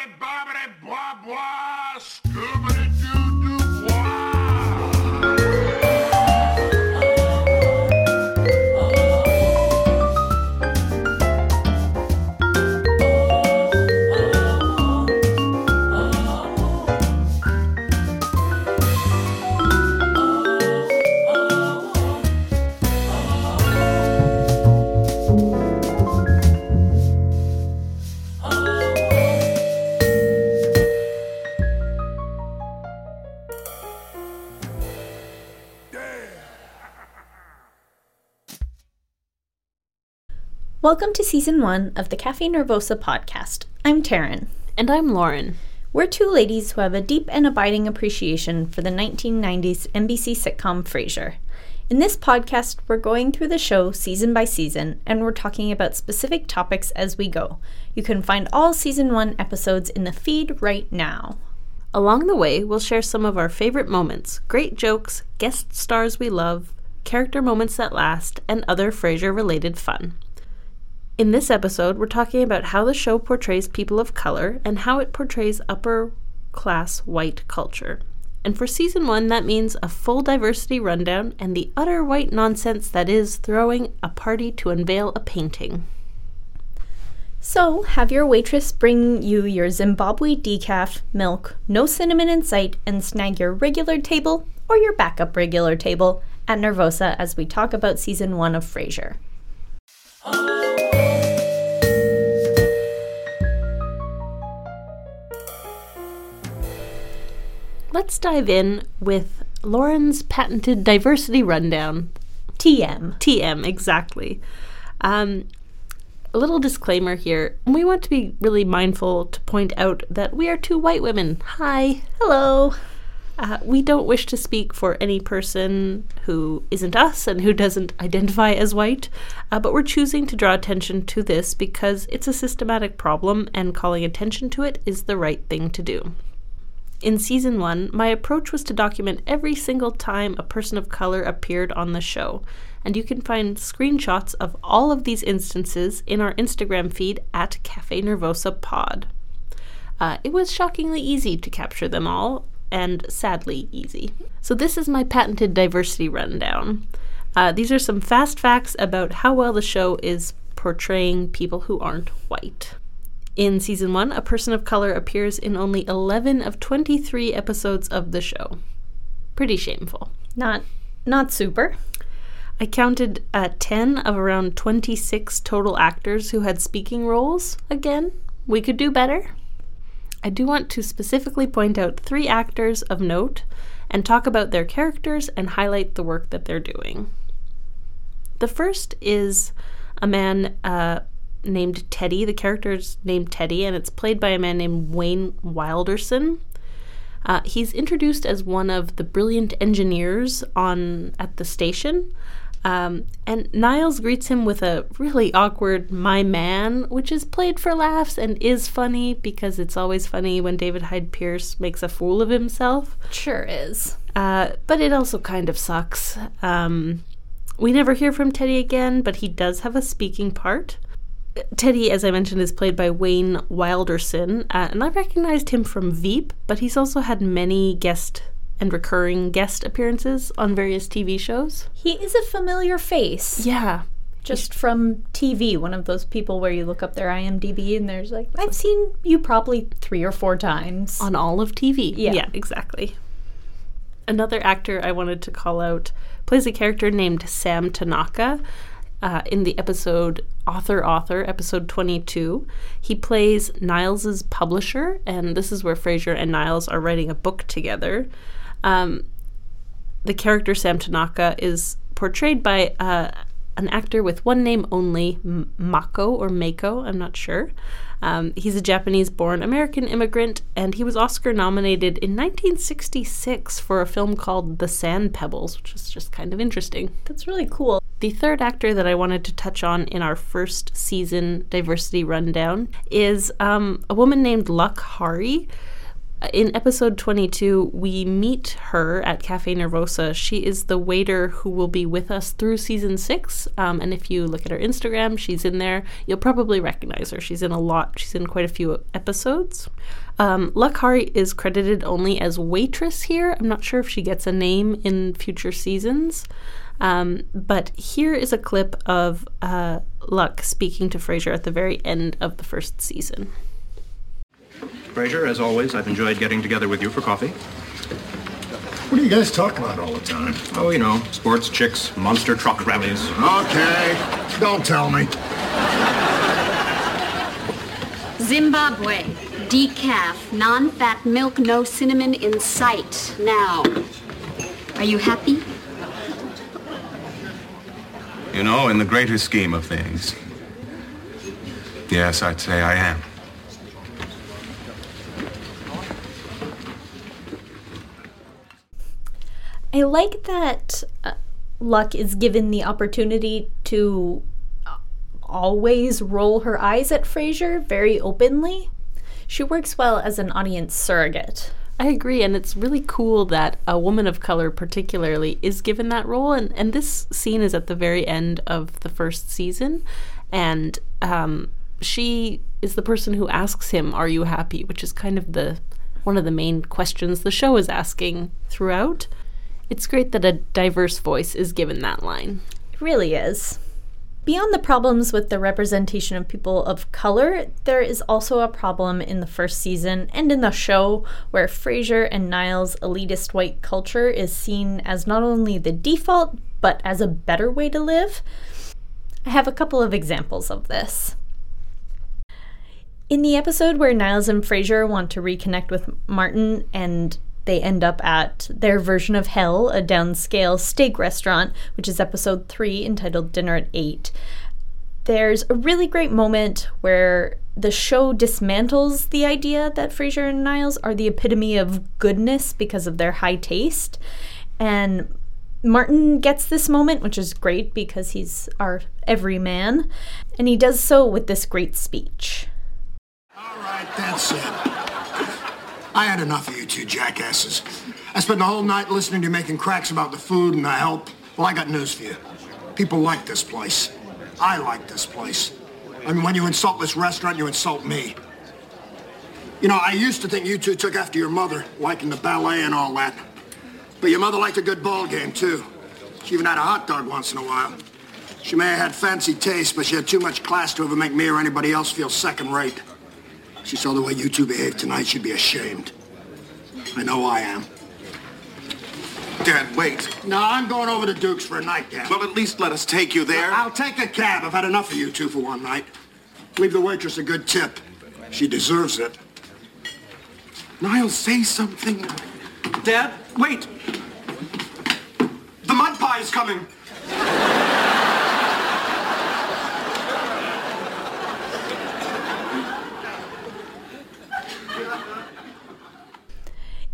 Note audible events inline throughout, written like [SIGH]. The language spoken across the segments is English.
Bobbity, Welcome to season one of the Cafe Nervosa podcast. I'm Taryn. And I'm Lauren. We're two ladies who have a deep and abiding appreciation for the 1990s NBC sitcom Frasier. In this podcast, we're going through the show season by season and we're talking about specific topics as we go. You can find all season one episodes in the feed right now. Along the way, we'll share some of our favorite moments, great jokes, guest stars we love, character moments that last, and other Frasier related fun. In this episode, we're talking about how the show portrays people of color and how it portrays upper class white culture. And for season one, that means a full diversity rundown and the utter white nonsense that is throwing a party to unveil a painting. So, have your waitress bring you your Zimbabwe decaf, milk, no cinnamon in sight, and snag your regular table or your backup regular table at Nervosa as we talk about season one of Frasier. Let's dive in with Lauren's patented diversity rundown. TM. TM, exactly. Um, a little disclaimer here. We want to be really mindful to point out that we are two white women. Hi. Hello. Uh, we don't wish to speak for any person who isn't us and who doesn't identify as white, uh, but we're choosing to draw attention to this because it's a systematic problem and calling attention to it is the right thing to do. In season one, my approach was to document every single time a person of color appeared on the show, and you can find screenshots of all of these instances in our Instagram feed at Cafe Nervosa Pod. Uh, it was shockingly easy to capture them all, and sadly easy. So, this is my patented diversity rundown. Uh, these are some fast facts about how well the show is portraying people who aren't white. In season one, a person of color appears in only 11 of 23 episodes of the show. Pretty shameful. Not not super. I counted uh, 10 of around 26 total actors who had speaking roles. Again, we could do better. I do want to specifically point out three actors of note and talk about their characters and highlight the work that they're doing. The first is a man uh, named Teddy. The character's named Teddy, and it's played by a man named Wayne Wilderson. Uh, he's introduced as one of the brilliant engineers on at the station, um, and Niles greets him with a really awkward "my man," which is played for laughs and is funny because it's always funny when David Hyde Pierce makes a fool of himself. Sure is. Uh, but it also kind of sucks. Um, we never hear from Teddy again, but he does have a speaking part. Teddy, as I mentioned, is played by Wayne Wilderson, uh, and I recognized him from Veep, but he's also had many guest and recurring guest appearances on various TV shows. He is a familiar face. Yeah. Just from TV, one of those people where you look up their IMDb and there's like, I've seen you probably three or four times. On all of TV. Yeah. Yeah, exactly. Another actor I wanted to call out plays a character named Sam Tanaka. Uh, in the episode Author Author, episode 22. He plays Niles's publisher, and this is where Frasier and Niles are writing a book together. Um, the character Sam Tanaka is portrayed by uh, an actor with one name only, M- Mako or Mako, I'm not sure. Um, he's a Japanese born American immigrant, and he was Oscar nominated in 1966 for a film called The Sand Pebbles, which is just kind of interesting. That's really cool. The third actor that I wanted to touch on in our first season diversity rundown is um, a woman named Luck Hari. In episode 22, we meet her at Cafe Nervosa. She is the waiter who will be with us through season six. Um, and if you look at her Instagram, she's in there. You'll probably recognize her. She's in a lot, she's in quite a few episodes. Um, Luck Hari is credited only as waitress here. I'm not sure if she gets a name in future seasons. Um, but here is a clip of uh, Luck speaking to Frasier at the very end of the first season. Frasier, as always, I've enjoyed getting together with you for coffee. What do you guys talk about all the time? Oh, you know, sports, chicks, monster truck rallies. Okay, don't tell me. Zimbabwe. Decaf. Non-fat milk, no cinnamon in sight. Now. Are you happy? You know, in the greater scheme of things, yes, I'd say I am. I like that uh, Luck is given the opportunity to uh, always roll her eyes at Frasier very openly. She works well as an audience surrogate. I agree, and it's really cool that a woman of color, particularly, is given that role. And, and this scene is at the very end of the first season, and um, she is the person who asks him, "Are you happy?" Which is kind of the one of the main questions the show is asking throughout. It's great that a diverse voice is given that line. It really is. Beyond the problems with the representation of people of color, there is also a problem in the first season and in the show where Frasier and Niles' elitist white culture is seen as not only the default, but as a better way to live. I have a couple of examples of this. In the episode where Niles and Frasier want to reconnect with Martin and they end up at their version of hell, a downscale steak restaurant, which is episode three entitled Dinner at Eight. There's a really great moment where the show dismantles the idea that Frasier and Niles are the epitome of goodness because of their high taste. And Martin gets this moment, which is great because he's our everyman. And he does so with this great speech. All right, that's it. I had enough of you two jackasses. I spent the whole night listening to you making cracks about the food and the help. Well, I got news for you. People like this place. I like this place. I mean, when you insult this restaurant, you insult me. You know, I used to think you two took after your mother, liking the ballet and all that. But your mother liked a good ball game, too. She even had a hot dog once in a while. She may have had fancy taste, but she had too much class to ever make me or anybody else feel second rate. She saw the way you two behaved tonight, she'd be ashamed. I know I am. Dad, wait. No, I'm going over to Duke's for a nightcap. Well, at least let us take you there. I'll take a cab. I've had enough of you two for one night. Leave the waitress a good tip. She deserves it. Niles, say something. Dad, wait. The mud pie is coming.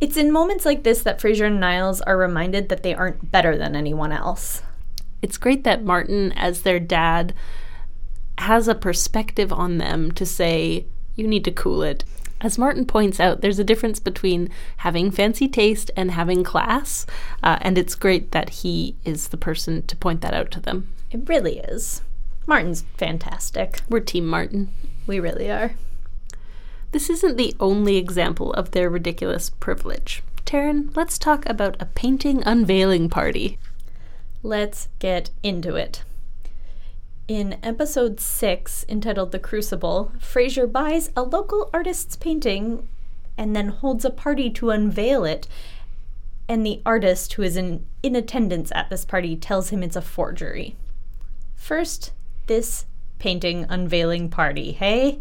It's in moments like this that Frasier and Niles are reminded that they aren't better than anyone else. It's great that Martin, as their dad, has a perspective on them to say, you need to cool it. As Martin points out, there's a difference between having fancy taste and having class, uh, and it's great that he is the person to point that out to them. It really is. Martin's fantastic. We're Team Martin. We really are. This isn't the only example of their ridiculous privilege. Taryn, let's talk about a painting unveiling party. Let's get into it. In episode 6, entitled The Crucible, Frasier buys a local artist's painting and then holds a party to unveil it. And the artist, who is in, in attendance at this party, tells him it's a forgery. First, this painting unveiling party, hey?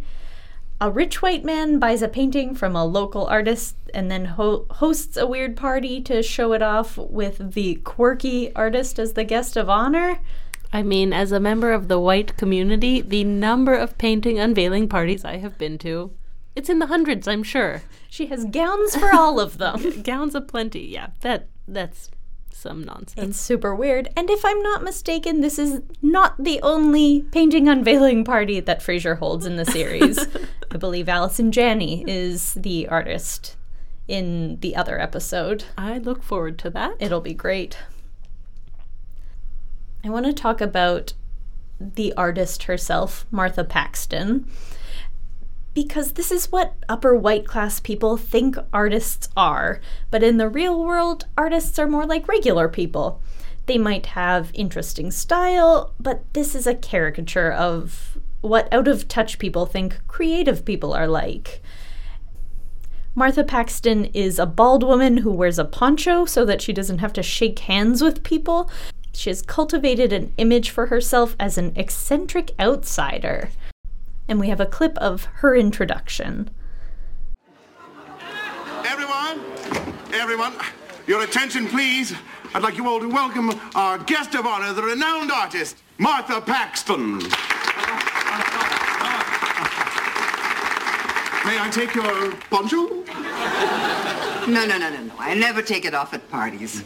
A rich white man buys a painting from a local artist and then ho- hosts a weird party to show it off with the quirky artist as the guest of honor. I mean, as a member of the white community, the number of painting unveiling parties I have been to, it's in the hundreds, I'm sure. She has gowns for all of them. [LAUGHS] Gowns aplenty. Yeah, that that's some nonsense. It's super weird. And if I'm not mistaken, this is not the only painting unveiling party that Frasier holds in the series. [LAUGHS] I believe Allison Janney is the artist in the other episode. I look forward to that. It'll be great. I want to talk about the artist herself, Martha Paxton, because this is what upper white class people think artists are. But in the real world, artists are more like regular people. They might have interesting style, but this is a caricature of what out of touch people think creative people are like. Martha Paxton is a bald woman who wears a poncho so that she doesn't have to shake hands with people. She has cultivated an image for herself as an eccentric outsider. And we have a clip of her introduction. Everyone, everyone, your attention, please. I'd like you all to welcome our guest of honor, the renowned artist, Martha Paxton. May I take your poncho? No, no, no, no, no. I never take it off at parties.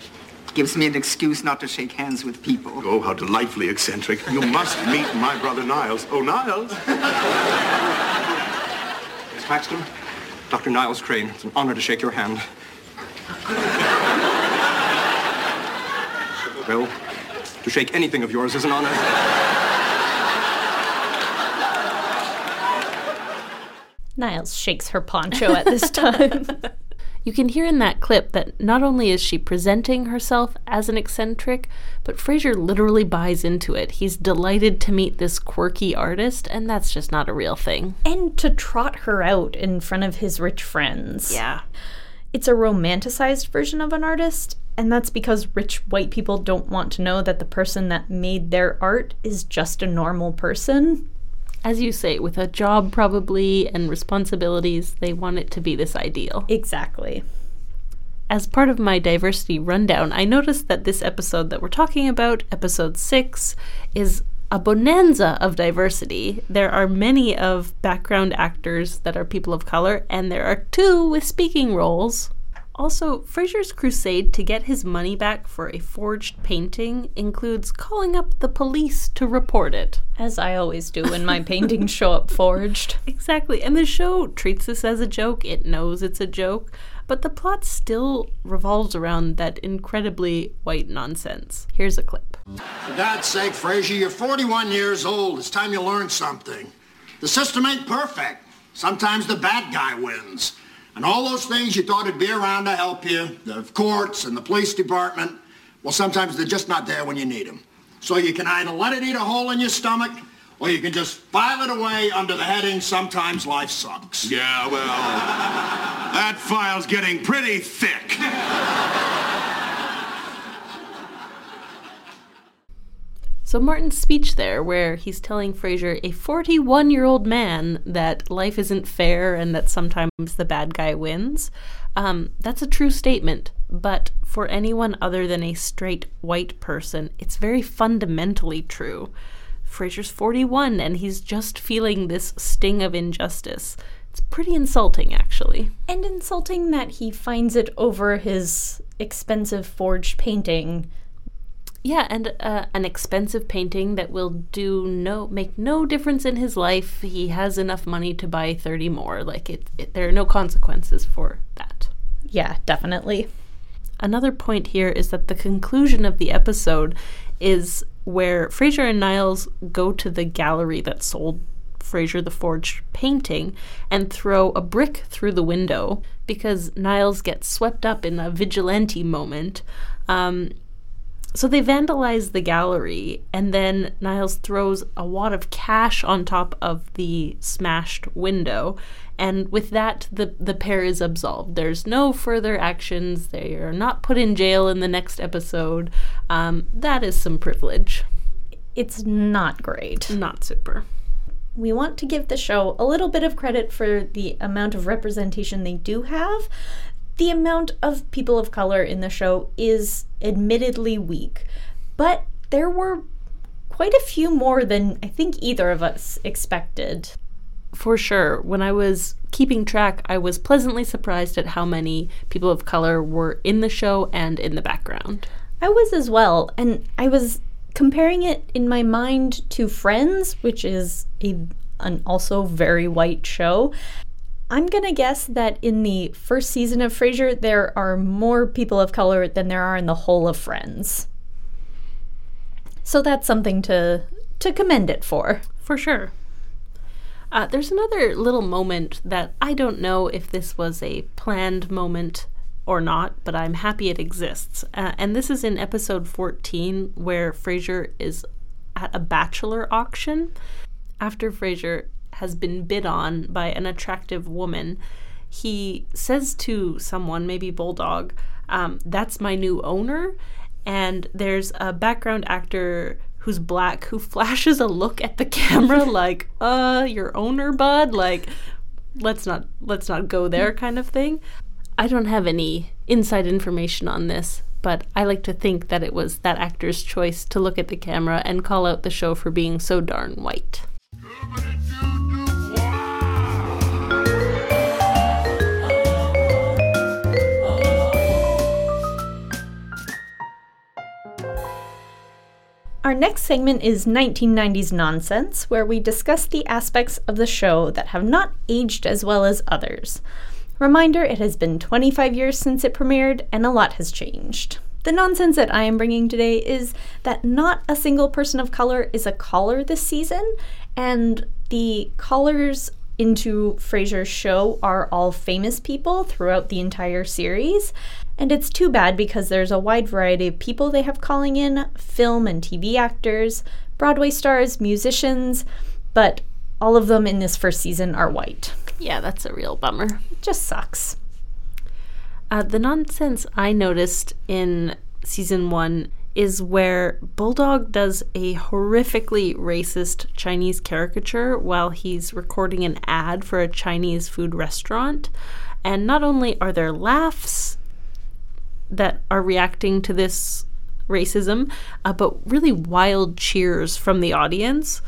Gives me an excuse not to shake hands with people. Oh, how delightfully eccentric. You must meet my brother Niles. Oh, Niles. Miss Paxton, Dr. Niles Crane, it's an honor to shake your hand. well, to shake anything of yours is an honor. Niles shakes her poncho at this time. [LAUGHS] You can hear in that clip that not only is she presenting herself as an eccentric, but Frasier literally buys into it. He's delighted to meet this quirky artist, and that's just not a real thing. and to trot her out in front of his rich friends. Yeah. It's a romanticized version of an artist, and that's because rich white people don't want to know that the person that made their art is just a normal person. As you say, with a job probably and responsibilities, they want it to be this ideal. Exactly. As part of my diversity rundown, I noticed that this episode that we're talking about, episode 6, is a bonanza of diversity. There are many of background actors that are people of color, and there are two with speaking roles. Also, Frasier's crusade to get his money back for a forged painting includes calling up the police to report it. As I always do when my paintings show up forged. [LAUGHS] Exactly. And the show treats this as a joke. It knows it's a joke, but the plot still revolves around that incredibly white nonsense. Here's a clip. For God's sake, Frasier, you're 41 years old. It's time you learned something. The system ain't perfect. Sometimes the bad guy wins. And all those things you thought would be around to help you, the courts and the police department, well, sometimes they're just not there when you need them. So you can either let it eat a hole in your stomach, or you can just file it away under the heading, Sometimes Life Sucks. Yeah, well, that file's getting pretty thick. So Martin's speech there, where he's telling Frasier, a 41 year old man, that life isn't fair and that sometimes the bad guy wins, um, that's a true statement. But for anyone other than a straight white person, it's very fundamentally true. Frasier's 41 and he's just feeling this sting of injustice. It's pretty insulting, actually. And insulting that he finds it over his expensive forged painting. Yeah, and uh, an expensive painting that will do no make no difference in his life. He has enough money to buy thirty more. Like it, it there are no consequences for that. Yeah, definitely. Another point here is that the conclusion of the episode is where Frasier and Niles go to the gallery that sold Frasier the forged painting and throw a brick through the window because Niles gets swept up in a vigilante moment. Um, so they vandalize the gallery, and then Niles throws a wad of cash on top of the smashed window. And with that, the, the pair is absolved. There's no further actions. They are not put in jail in the next episode. Um, that is some privilege. It's not great. Not super. We want to give the show a little bit of credit for the amount of representation they do have. The amount of people of color in the show is admittedly weak, but there were quite a few more than I think either of us expected. For sure. When I was keeping track, I was pleasantly surprised at how many people of color were in the show and in the background. I was as well, and I was comparing it in my mind to Friends, which is a an also very white show. I'm gonna guess that in the first season of Frasier, there are more people of color than there are in the whole of Friends. So that's something to to commend it for. For sure. Uh, there's another little moment that I don't know if this was a planned moment or not, but I'm happy it exists. Uh, and this is in episode 14, where Frasier is at a bachelor auction. After Frasier has been bid on by an attractive woman, he says to someone, maybe Bulldog, um, That's my new owner. And there's a background actor who's black who [LAUGHS] flashes a look at the camera [LAUGHS] like, uh, your owner, bud? Like, let's not let's not go there kind of thing. I don't have any inside information on this, but I like to think that it was that actor's choice to look at the camera and call out the show for being so darn white. Our next segment is 1990s Nonsense, where we discuss the aspects of the show that have not aged as well as others. Reminder it has been 25 years since it premiered, and a lot has changed. The nonsense that I am bringing today is that not a single person of color is a caller this season, and the callers into Frasier's show are all famous people throughout the entire series. And it's too bad because there's a wide variety of people they have calling in film and TV actors, Broadway stars, musicians, but all of them in this first season are white. Yeah, that's a real bummer. It just sucks. Uh, the nonsense I noticed in season one is where Bulldog does a horrifically racist Chinese caricature while he's recording an ad for a Chinese food restaurant. And not only are there laughs that are reacting to this racism, uh, but really wild cheers from the audience.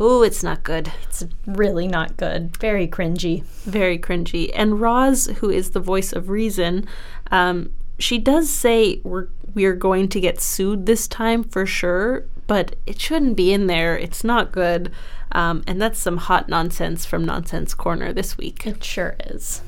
Oh, it's not good. It's really not good. Very cringy. Very cringy. And Roz, who is the voice of reason, um, she does say we're we're going to get sued this time for sure, but it shouldn't be in there. It's not good. Um, and that's some hot nonsense from Nonsense Corner this week. It sure is.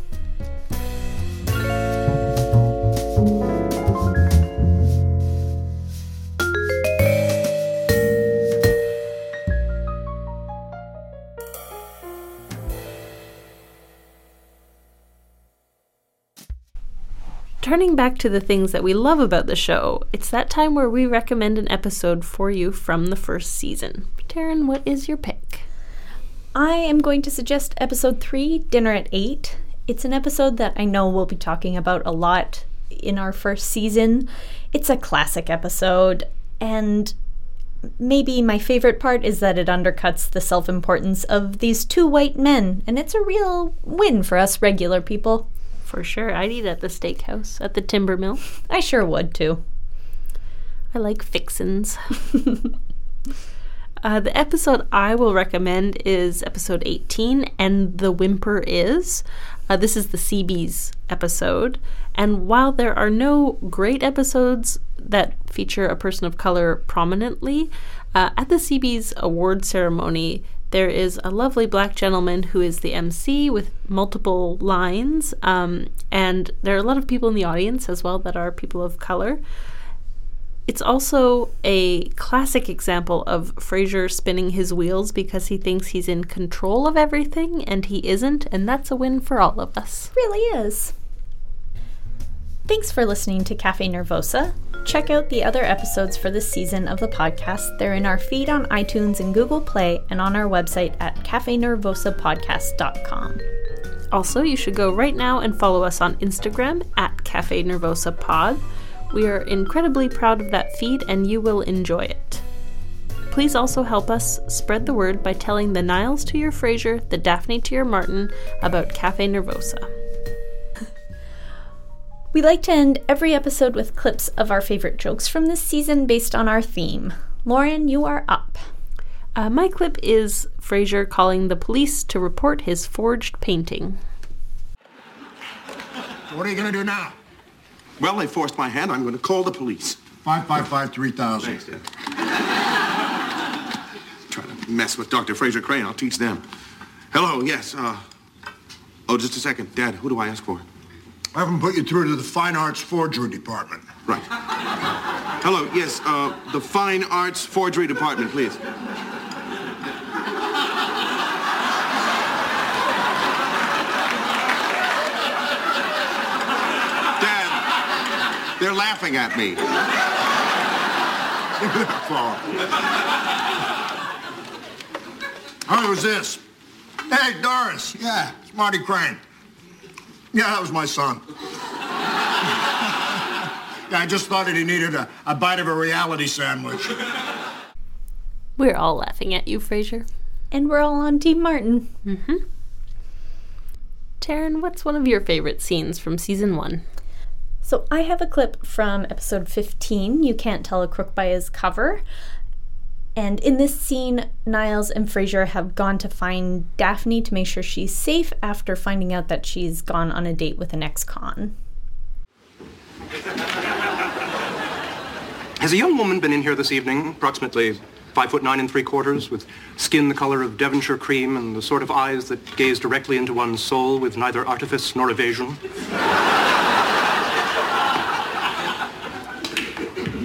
Turning back to the things that we love about the show, it's that time where we recommend an episode for you from the first season. Taryn, what is your pick? I am going to suggest episode 3, Dinner at 8. It's an episode that I know we'll be talking about a lot in our first season. It's a classic episode, and maybe my favorite part is that it undercuts the self importance of these two white men, and it's a real win for us regular people. For sure. I'd eat at the steakhouse, at the timber mill. I sure would too. I like fixins. [LAUGHS] uh, the episode I will recommend is episode 18, and the whimper is. Uh, this is the CB's episode. And while there are no great episodes that feature a person of color prominently, uh, at the CB's award ceremony, there is a lovely black gentleman who is the MC with multiple lines, um, and there are a lot of people in the audience as well that are people of color. It's also a classic example of Frasier spinning his wheels because he thinks he's in control of everything and he isn't, and that's a win for all of us. Really is. Thanks for listening to Cafe Nervosa. Check out the other episodes for this season of the podcast. They're in our feed on iTunes and Google Play and on our website at cafenervosapodcast.com. Also, you should go right now and follow us on Instagram at Cafe Nervosa Pod. We are incredibly proud of that feed and you will enjoy it. Please also help us spread the word by telling the Niles to your Frasier, the Daphne to your Martin about Cafe Nervosa. We like to end every episode with clips of our favorite jokes from this season based on our theme. Lauren, you are up. Uh, my clip is Frasier calling the police to report his forged painting. What are you going to do now? Well, they forced my hand. I'm going to call the police. 555 3000. Thanks, Dad. [LAUGHS] Trying to mess with Dr. Frasier Crane. I'll teach them. Hello, yes. Uh, Oh, just a second. Dad, who do I ask for? I haven't put you through to the Fine Arts Forgery Department. Right. Hello, yes, uh, the Fine Arts Forgery Department, please. Dad, they're laughing at me. How was this? Hey, Doris. Yeah, it's Marty Crane. Yeah, that was my son. yeah, I just thought that he needed a, a bite of a reality sandwich. We're all laughing at you, Frasier. And we're all on Team Martin. Mm-hmm. Taryn, what's one of your favorite scenes from season one? So I have a clip from episode 15, You Can't Tell a Crook by His Cover. And in this scene, Niles and Frasier have gone to find Daphne to make sure she's safe after finding out that she's gone on a date with an ex-con. [LAUGHS] Has a young woman been in here this evening, approximately five foot nine and three quarters, with skin the color of Devonshire cream and the sort of eyes that gaze directly into one's soul with neither artifice nor evasion? [LAUGHS]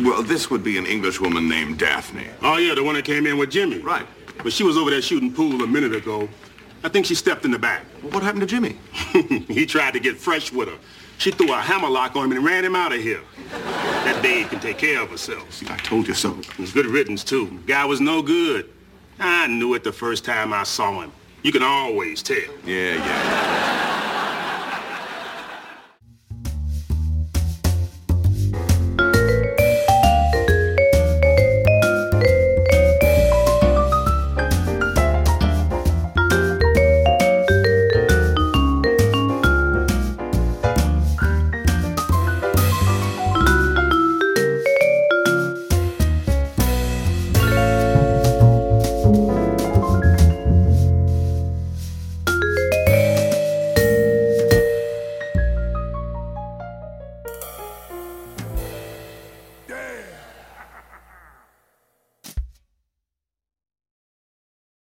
Well, this would be an English woman named Daphne. Oh, yeah, the one that came in with Jimmy. Right. But she was over there shooting pool a minute ago. I think she stepped in the back. What happened to Jimmy? [LAUGHS] he tried to get fresh with her. She threw a hammerlock on him and ran him out of here. That babe can take care of herself. See, I told you so. It was good riddance, too. Guy was no good. I knew it the first time I saw him. You can always tell. Yeah, yeah.